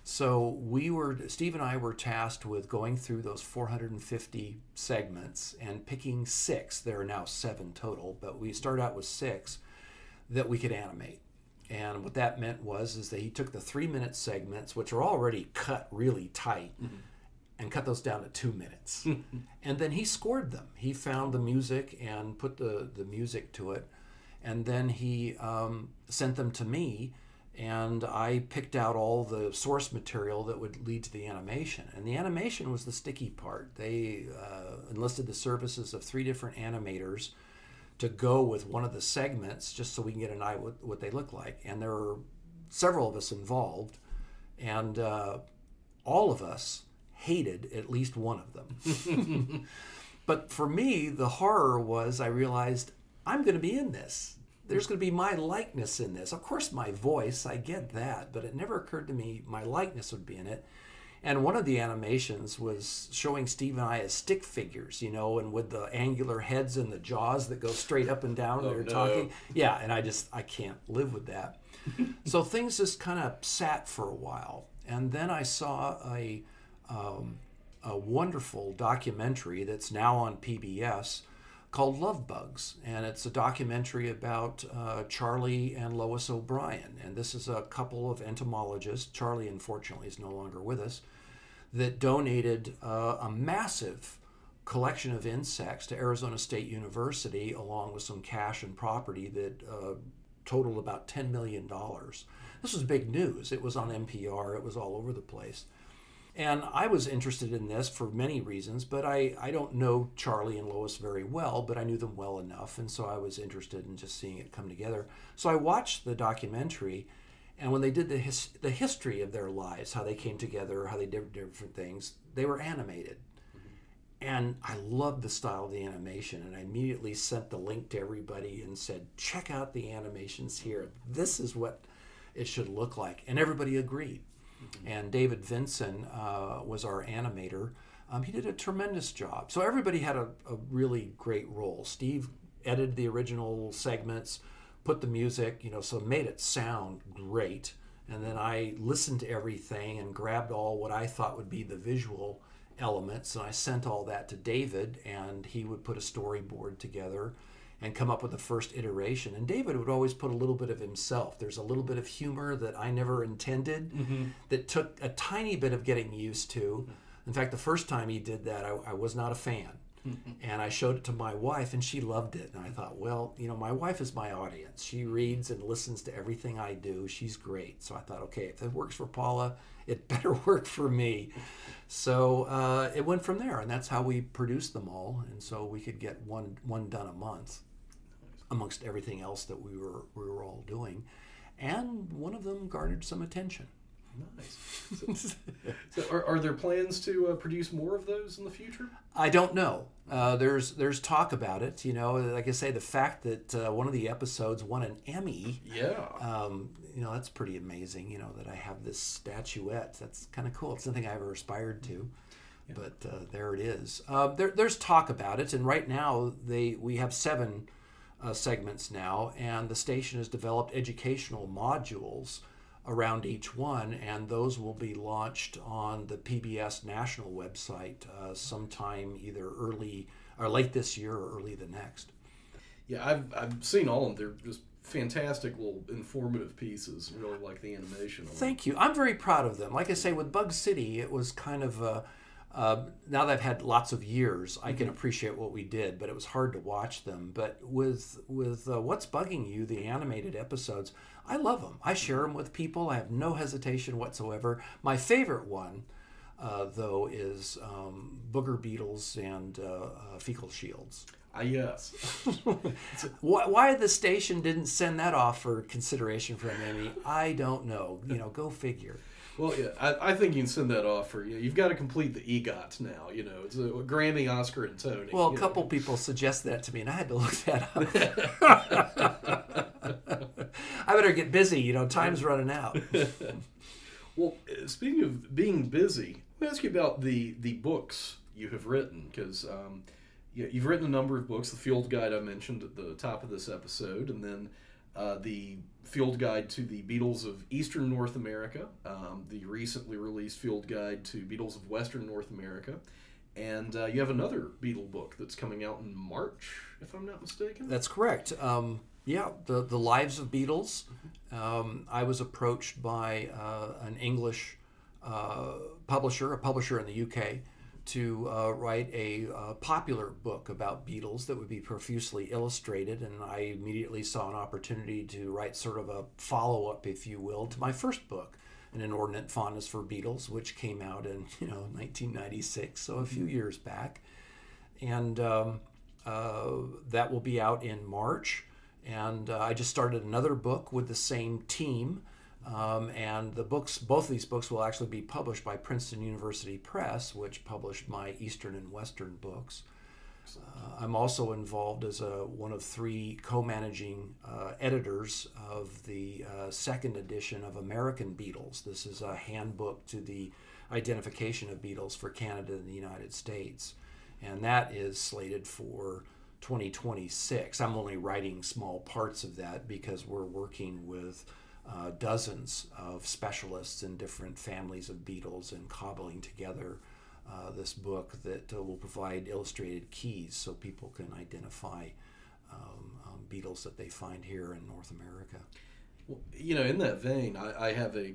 So we were Steve and I were tasked with going through those 450 segments and picking six. There are now seven total, but we started out with six that we could animate. And what that meant was is that he took the three minute segments, which are already cut really tight, and cut those down to two minutes. and then he scored them. He found the music and put the, the music to it. And then he um, sent them to me, and I picked out all the source material that would lead to the animation. And the animation was the sticky part. They uh, enlisted the services of three different animators to go with one of the segments just so we can get an eye what, what they look like. And there were several of us involved, and uh, all of us hated at least one of them. but for me, the horror was I realized I'm going to be in this. There's going to be my likeness in this. Of course, my voice, I get that, but it never occurred to me my likeness would be in it. And one of the animations was showing Steve and I as stick figures, you know, and with the angular heads and the jaws that go straight up and down. Oh, they're no. talking. Yeah, and I just, I can't live with that. so things just kind of sat for a while. And then I saw a, um, a wonderful documentary that's now on PBS called Love Bugs. And it's a documentary about uh, Charlie and Lois O'Brien. And this is a couple of entomologists. Charlie, unfortunately, is no longer with us, that donated uh, a massive collection of insects to Arizona State University, along with some cash and property that uh, totaled about $10 million. This was big news. It was on NPR, it was all over the place. And I was interested in this for many reasons, but I, I don't know Charlie and Lois very well, but I knew them well enough. And so I was interested in just seeing it come together. So I watched the documentary, and when they did the, his, the history of their lives, how they came together, how they did different things, they were animated. Mm-hmm. And I loved the style of the animation, and I immediately sent the link to everybody and said, check out the animations here. This is what it should look like. And everybody agreed. And David Vinson uh, was our animator. Um, he did a tremendous job. So everybody had a, a really great role. Steve edited the original segments, put the music, you know, so made it sound great. And then I listened to everything and grabbed all what I thought would be the visual elements, and I sent all that to David, and he would put a storyboard together and come up with the first iteration. And David would always put a little bit of himself. There's a little bit of humor that I never intended that took a tiny bit of getting used to. In fact, the first time he did that, I, I was not a fan. and I showed it to my wife, and she loved it. And I thought, well, you know, my wife is my audience. She reads and listens to everything I do. She's great. So I thought, okay, if it works for Paula, it better work for me. So uh, it went from there, and that's how we produced them all. And so we could get one one done a month, amongst everything else that we were we were all doing. And one of them garnered some attention. Nice. So, are, are there plans to uh, produce more of those in the future? I don't know. Uh, there's there's talk about it. You know, like I say, the fact that uh, one of the episodes won an Emmy. Yeah. Um, you know, that's pretty amazing. You know that I have this statuette. That's kind of cool. It's nothing I ever aspired to, but uh, there it is. Uh, there, there's talk about it, and right now they we have seven uh, segments now, and the station has developed educational modules around each one, and those will be launched on the PBS national website uh, sometime either early or late this year or early the next. Yeah, I've, I've seen all of them. They're just fantastic little informative pieces. Really like the animation. Thank you. I'm very proud of them. Like I say, with Bug City, it was kind of a. Uh, now that I've had lots of years, I can appreciate what we did, but it was hard to watch them. But with with uh, what's bugging you, the animated episodes, I love them. I share them with people. I have no hesitation whatsoever. My favorite one, uh, though, is um, booger beetles and uh, uh, fecal shields. Ah, yes. Why, why the station didn't send that off for consideration for Emmy, I don't know. You know, go figure. Well, yeah, I, I think you can send that off for you. You've got to complete the EGOT now. You know, it's a Grammy, Oscar, and Tony. Well, a you know. couple people suggested that to me, and I had to look that up. I better get busy. You know, time's running out. Well, uh, speaking of being busy, let me ask you about the the books you have written because um, you, you've written a number of books. The Field Guide I mentioned at the top of this episode, and then uh, the Field Guide to the Beetles of Eastern North America, um, the recently released Field Guide to Beetles of Western North America, and uh, you have another Beetle book that's coming out in March, if I'm not mistaken. That's correct. Um, yeah, the the lives of beetles. Um, I was approached by uh, an English uh, publisher, a publisher in the UK, to uh, write a uh, popular book about beetles that would be profusely illustrated, and I immediately saw an opportunity to write sort of a follow up, if you will, to my first book. An inordinate fondness for beetles, which came out in you know 1996, so a few years back, and um, uh, that will be out in March. And uh, I just started another book with the same team. Um, and the books, both of these books, will actually be published by Princeton University Press, which published my Eastern and Western books. Uh, I'm also involved as a, one of three co-managing uh, editors of the uh, second edition of American Beetles. This is a handbook to the identification of beetles for Canada and the United States, and that is slated for 2026. I'm only writing small parts of that because we're working with uh, dozens of specialists in different families of beetles and cobbling together uh, this book that uh, will provide illustrated keys so people can identify um, um, beetles that they find here in North America. Well, you know, in that vein, I, I have a,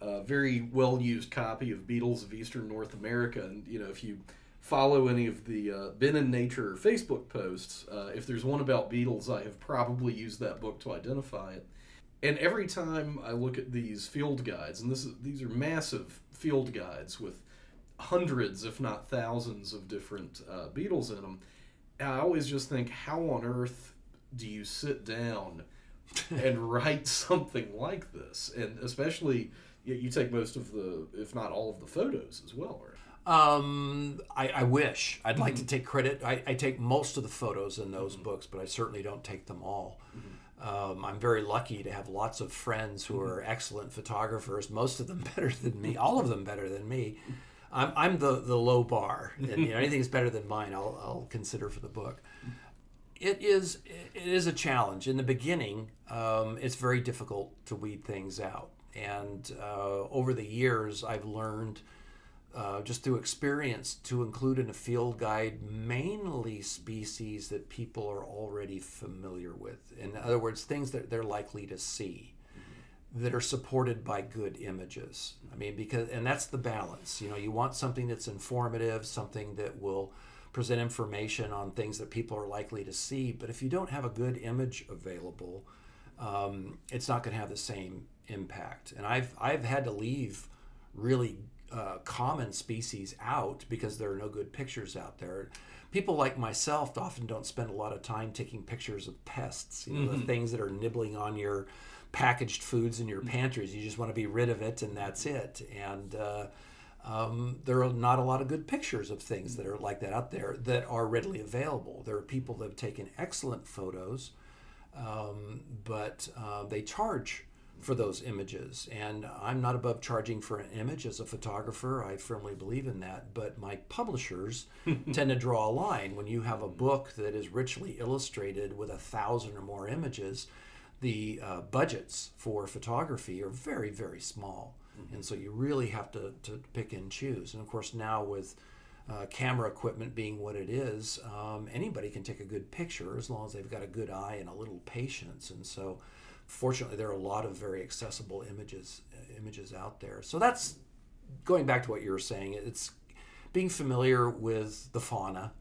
uh very well used copy of Beetles of Eastern North America, and you know, if you follow any of the uh, Ben in Nature Facebook posts, uh, if there's one about beetles, I have probably used that book to identify it. And every time I look at these field guides, and this is, these are massive field guides with hundreds, if not thousands, of different uh, beetles in them, I always just think, how on earth do you sit down and write something like this? And especially, you, you take most of the, if not all of the photos as well, right? Um, I, I wish. I'd like to take credit. I, I take most of the photos in those books, but I certainly don't take them all. Um, I'm very lucky to have lots of friends who are excellent photographers, most of them better than me, all of them better than me. I'm, I'm the, the low bar, and you know, anything that's better than mine, I'll, I'll consider for the book. It is it is a challenge in the beginning. Um, it's very difficult to weed things out, and uh, over the years, I've learned uh, just through experience to include in a field guide mainly species that people are already familiar with. In other words, things that they're likely to see that are supported by good images. I mean, because, and that's the balance. You know, you want something that's informative, something that will present information on things that people are likely to see. But if you don't have a good image available, um, it's not going to have the same impact. And I've, I've had to leave really uh, common species out because there are no good pictures out there. People like myself often don't spend a lot of time taking pictures of pests, you know, the things that are nibbling on your packaged foods in your pantries. You just want to be rid of it, and that's it. And uh, um, there are not a lot of good pictures of things that are like that out there that are readily available. There are people that have taken excellent photos, um, but uh, they charge for those images. And I'm not above charging for an image as a photographer. I firmly believe in that. But my publishers tend to draw a line. When you have a book that is richly illustrated with a thousand or more images, the uh, budgets for photography are very, very small. And so you really have to, to pick and choose. And of course, now with uh, camera equipment being what it is, um, anybody can take a good picture as long as they've got a good eye and a little patience. And so, fortunately, there are a lot of very accessible images uh, images out there. So that's going back to what you were saying. It's being familiar with the fauna,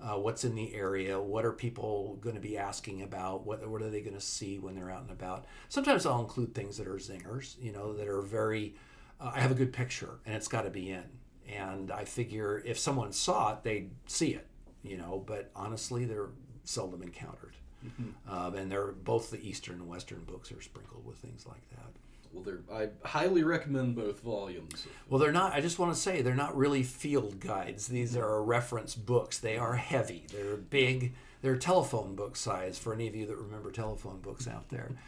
uh, what's in the area, what are people going to be asking about, what what are they going to see when they're out and about. Sometimes I'll include things that are zingers, you know, that are very. Uh, I have a good picture and it's got to be in, and I figure if someone saw it, they'd see it, you know. But honestly, they're seldom encountered, um, and they're both the eastern and western books are sprinkled with things like that. Well, they're, I highly recommend both volumes. Well, they're not. I just want to say they're not really field guides. These are reference books. They are heavy. They're big. They're telephone book size for any of you that remember telephone books out there.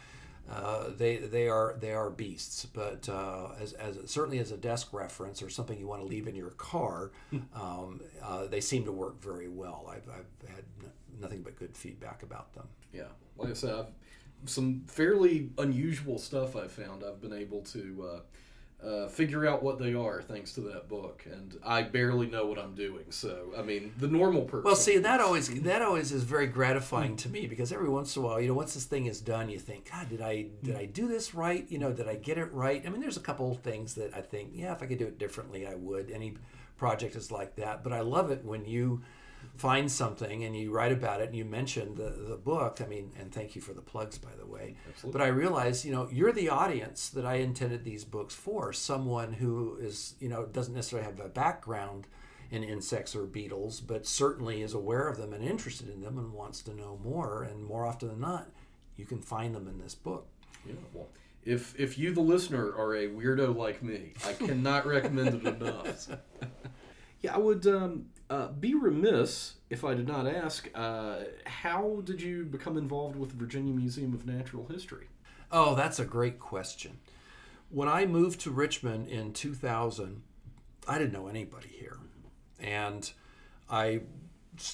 Uh, they they are they are beasts, but uh, as, as certainly as a desk reference or something you want to leave in your car, um, uh, they seem to work very well. I've, I've had nothing but good feedback about them. Yeah, like I said, I've, some fairly unusual stuff I've found. I've been able to uh, uh, figure out what they are thanks to that book, and I barely know what I'm doing. So, I mean, the normal person. Well, see, that always that always is very gratifying to me because every once in a while, you know, once this thing is done, you think, God, did I did I do this right? You know, did I get it right? I mean, there's a couple of things that I think, yeah, if I could do it differently, I would. Any project is like that, but I love it when you find something and you write about it and you mention the, the book. I mean, and thank you for the plugs, by the way. Absolutely. But I realize, you know, you're the audience that I intended these books for. Someone who is, you know, doesn't necessarily have a background in insects or beetles, but certainly is aware of them and interested in them and wants to know more. And more often than not, you can find them in this book. Yeah, well, if if you, the listener, are a weirdo like me, I cannot recommend it enough. yeah, I would um, uh, be remiss if I did not ask, uh, how did you become involved with the Virginia Museum of Natural History? Oh, that's a great question. When I moved to Richmond in 2000, I didn't know anybody here. And I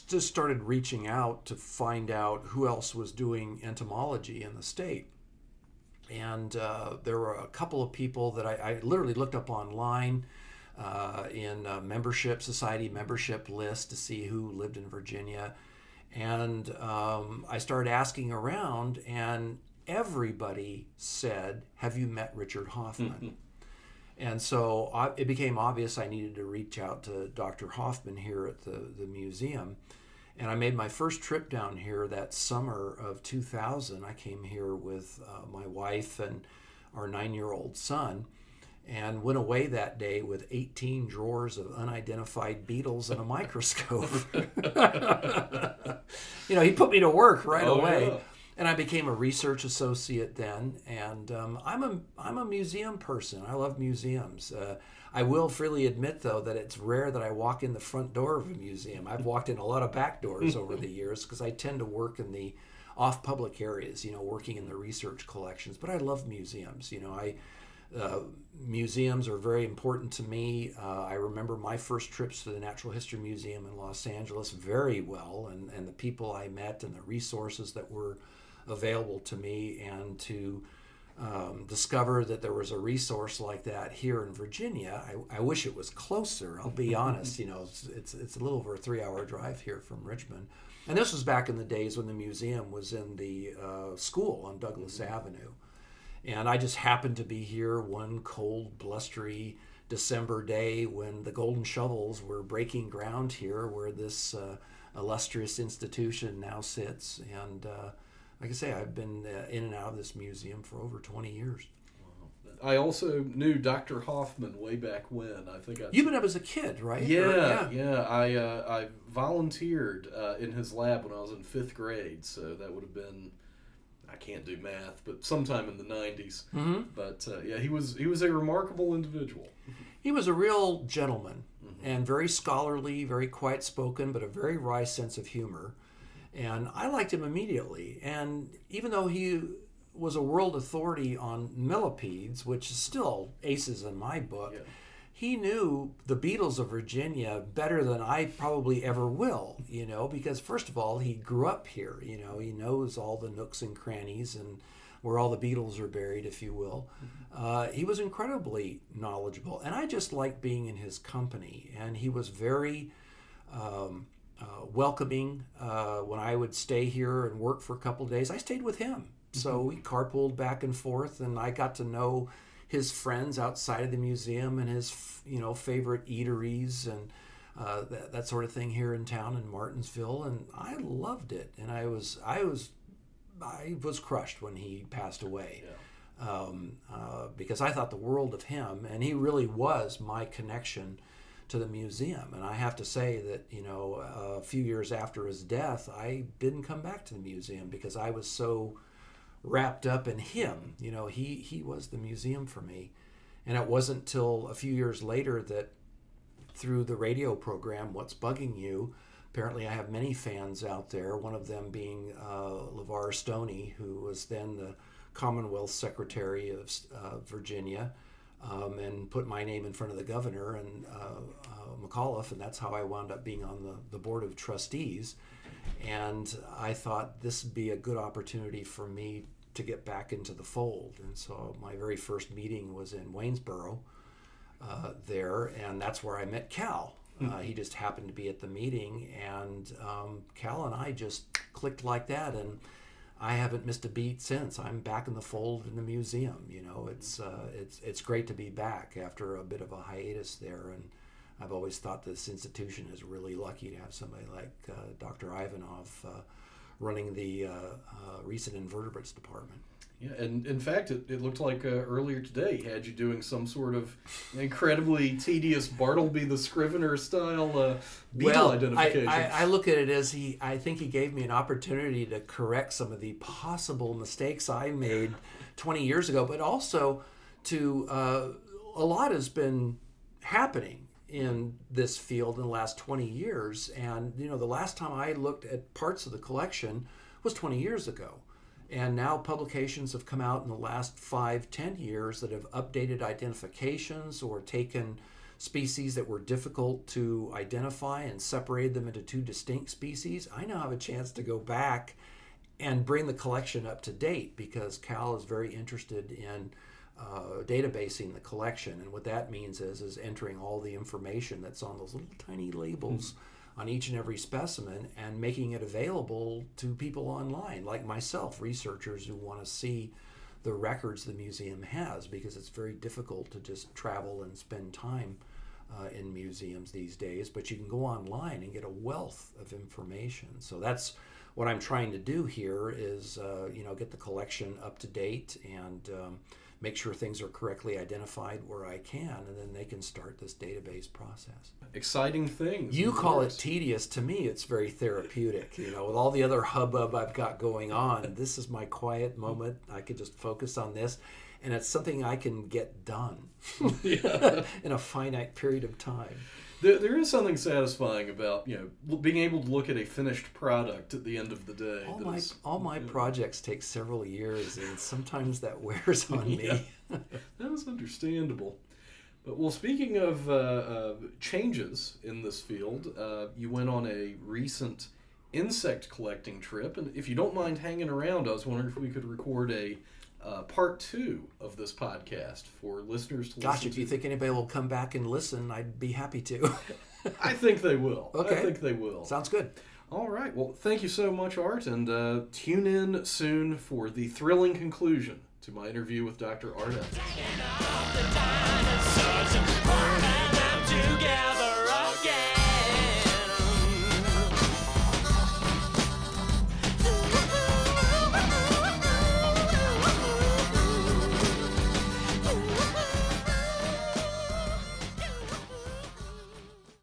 just started reaching out to find out who else was doing entomology in the state. And uh, there were a couple of people that I, I literally looked up online uh, in a membership, society membership list to see who lived in Virginia. And um, I started asking around, and everybody said, Have you met Richard Hoffman? And so I, it became obvious I needed to reach out to Dr. Hoffman here at the, the museum. And I made my first trip down here that summer of 2000. I came here with uh, my wife and our nine year old son and went away that day with 18 drawers of unidentified beetles and a microscope. you know, he put me to work right Oh, away. yeah. And I became a research associate then, and um, I'm a I'm a museum person. I love museums. Uh, I will freely admit, though, that it's rare that I walk in the front door of a museum. I've walked in a lot of back doors over the years because I tend to work in the off public areas. You know, working in the research collections. But I love museums. You know, I Uh, museums are very important to me. Uh, I remember my first trips to the Natural History Museum in Los Angeles very well, and, and the people I met and the resources that were available to me, and to um, discover that there was a resource like that here in Virginia. I, I wish it was closer. I'll be honest. You know, it's, it's it's a little over a three-hour drive here from Richmond, and this was back in the days when the museum was in the uh, school on Douglas Avenue, and I just happened to be here one cold, blustery December day when the Golden Shovels were breaking ground here, where this uh, illustrious institution now sits, and. Uh, like I say, I've been uh, in and out of this museum for over 20 years. I also knew Dr. Hoffman way back when. I think I. You've been up as a kid, right? Yeah, Or- yeah. I uh, I volunteered uh, in his lab when I was in fifth grade, so that would have been. I can't do math, but sometime in the 90s. Mm-hmm. But uh, yeah, he was he was a remarkable individual. He was a real gentleman and very scholarly, very quiet spoken, but a very wry sense of humor. And I liked him immediately. And even though he was a world authority on millipedes, which is still aces in my book, Yeah. He knew the beetles of Virginia better than I probably ever will, you know, because first of all, he grew up here, you know, he knows all the nooks and crannies and where all the beetles are buried, if you will. Uh, he was incredibly knowledgeable, and I just liked being in his company. And he was very um, uh, welcoming. Uh, when I would stay here and work for a couple of days, I stayed with him. So we carpooled back and forth, and I got to know his friends outside of the museum and his, you know, favorite eateries and uh, that, that sort of thing here in town in Martinsville, and I loved it. And I was, I was, I was crushed when he passed away um, uh, because I thought the world of him, and he really was my connection to the museum. And I have to say that you know, a few years after his death, I didn't come back to the museum because I was so wrapped up in him. You know, he he was the museum for me, and it wasn't till a few years later that through the radio program "What's Bugging You." Apparently, I have many fans out there. One of them being uh, LeVar Stoney, who was then the Commonwealth Secretary of uh, Virginia, um, and put my name in front of the governor and uh, uh, McAuliffe, and that's how I wound up being on the, the board of trustees. And I thought this would be a good opportunity for me to get back into the fold. And so my very first meeting was in Waynesboro uh, there, and that's where I met Kal. Uh, he just happened to be at the meeting, and um, Kal and I just clicked like that, and I haven't missed a beat since. I'm back in the fold in the museum. You know, it's uh, it's it's great to be back after a bit of a hiatus there, and I've always thought this institution is really lucky to have somebody like uh, Dr. Ivanov uh, running the uh, uh, recent invertebrates department. Yeah, and in fact, it, it looked like uh, earlier today he had you doing some sort of incredibly tedious Bartleby the Scrivener style uh, beetle I, identification. I, I look at it as he. I think he gave me an opportunity to correct some of the possible mistakes I made 20 years ago, but also to uh, a lot has been happening in this field in the last 20 years, and you know the last time I looked at parts of the collection was 20 years ago. And now publications have come out in the last five, ten years that have updated identifications or taken species that were difficult to identify and separated them into two distinct species. I now have a chance to go back and bring the collection up to date because Kal is very interested in uh, databasing the collection. And what that means is, is entering all the information that's on those little tiny labels on each and every specimen and making it available to people online, like myself, researchers who want to see the records the museum has, because it's very difficult to just travel and spend time uh, in museums these days. But you can go online and get a wealth of information. So that's what I'm trying to do here is, uh, you know, get the collection up to date and um, make sure things are correctly identified where I can, and then they can start this database process. Exciting things. You call it tedious. To me, it's very therapeutic. You know, with all the other hubbub I've got going on, this is my quiet moment. I could just focus on this, and it's something I can get done in a finite period of time. There, there is something satisfying about you know being able to look at a finished product at the end of the day. All my is- all my projects take several years, and sometimes that wears on me. That's understandable. But well, speaking of uh, uh, changes in this field, uh, you went on a recent insect collecting trip, and if you don't mind hanging around, I was wondering if we could record a uh, part two of this podcast for listeners to Gosh, listen if you think anybody will come back and listen, I'd be happy to. I think they will. Okay. I think they will. Sounds good. All right. Well, thank you so much, Art, and uh, tune in soon for the thrilling conclusion to my interview with Dr. Art